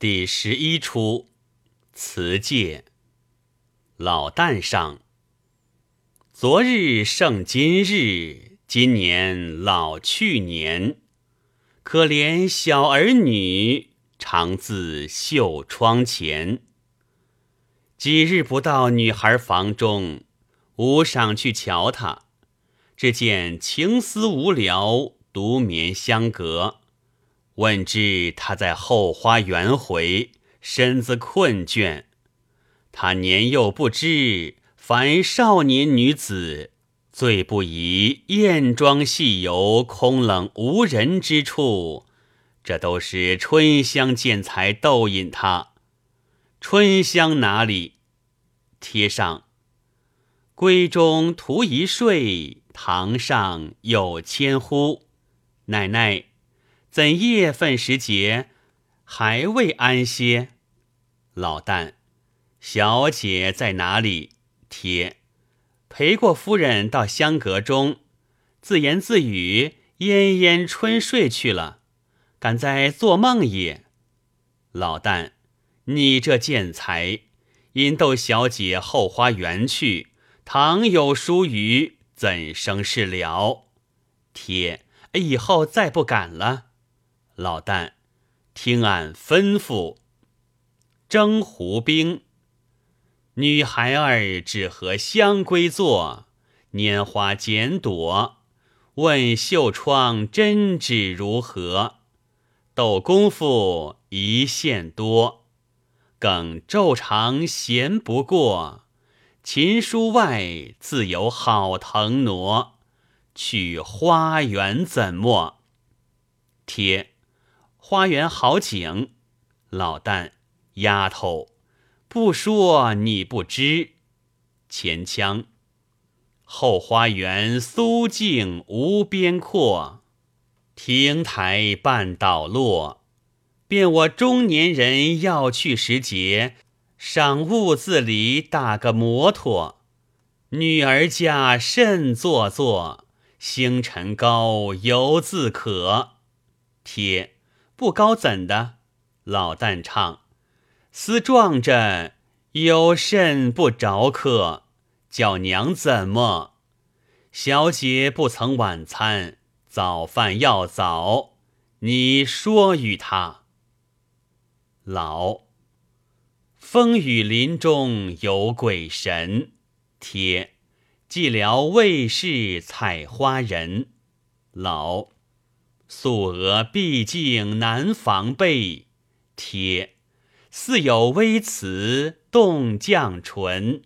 第十一出，辞戒。老旦上。昨日胜今日，今年老去年。可怜小儿女，常自绣窗前。几日不到女孩房中，吾上去瞧她，只见情思无聊，独眠相隔。问知他在后花园回，身子困倦。他年幼不知，凡少年女子，最不宜艳妆戏游空冷无人之处。这都是春香见才逗引他。春香哪里？贴上。闺中徒一睡，堂上有千呼。奶奶。怎夜分时节，还未安歇？老旦，小姐在哪里？贴，陪过夫人到香阁中，自言自语，奄奄春睡去了。敢在做梦也？老旦，你这贱才，因逗小姐后花园去，倘有疏虞，怎生事了？贴，以后再不敢了。老旦，听俺吩咐。征胡兵，女孩儿只合香闺坐，拈花剪朵，问绣窗针指如何？斗功夫一线多，更昼长闲不过。琴书外自有好藤挪，去花园怎么？贴。花园好景，老旦丫头，不说你不知。前腔后花园苏静无边阔，亭台半倒落。便我中年人要去时节，赏物自里打个摩托。女儿家甚做作，星辰高犹自可。贴。不高怎的？老旦唱，思壮着有甚不着客？叫娘怎么？小姐不曾晚餐，早饭要早。你说与他。老，风雨林中有鬼神。贴，寂寥未是采花人。老。素娥毕竟难防备，贴似有微词动绛唇。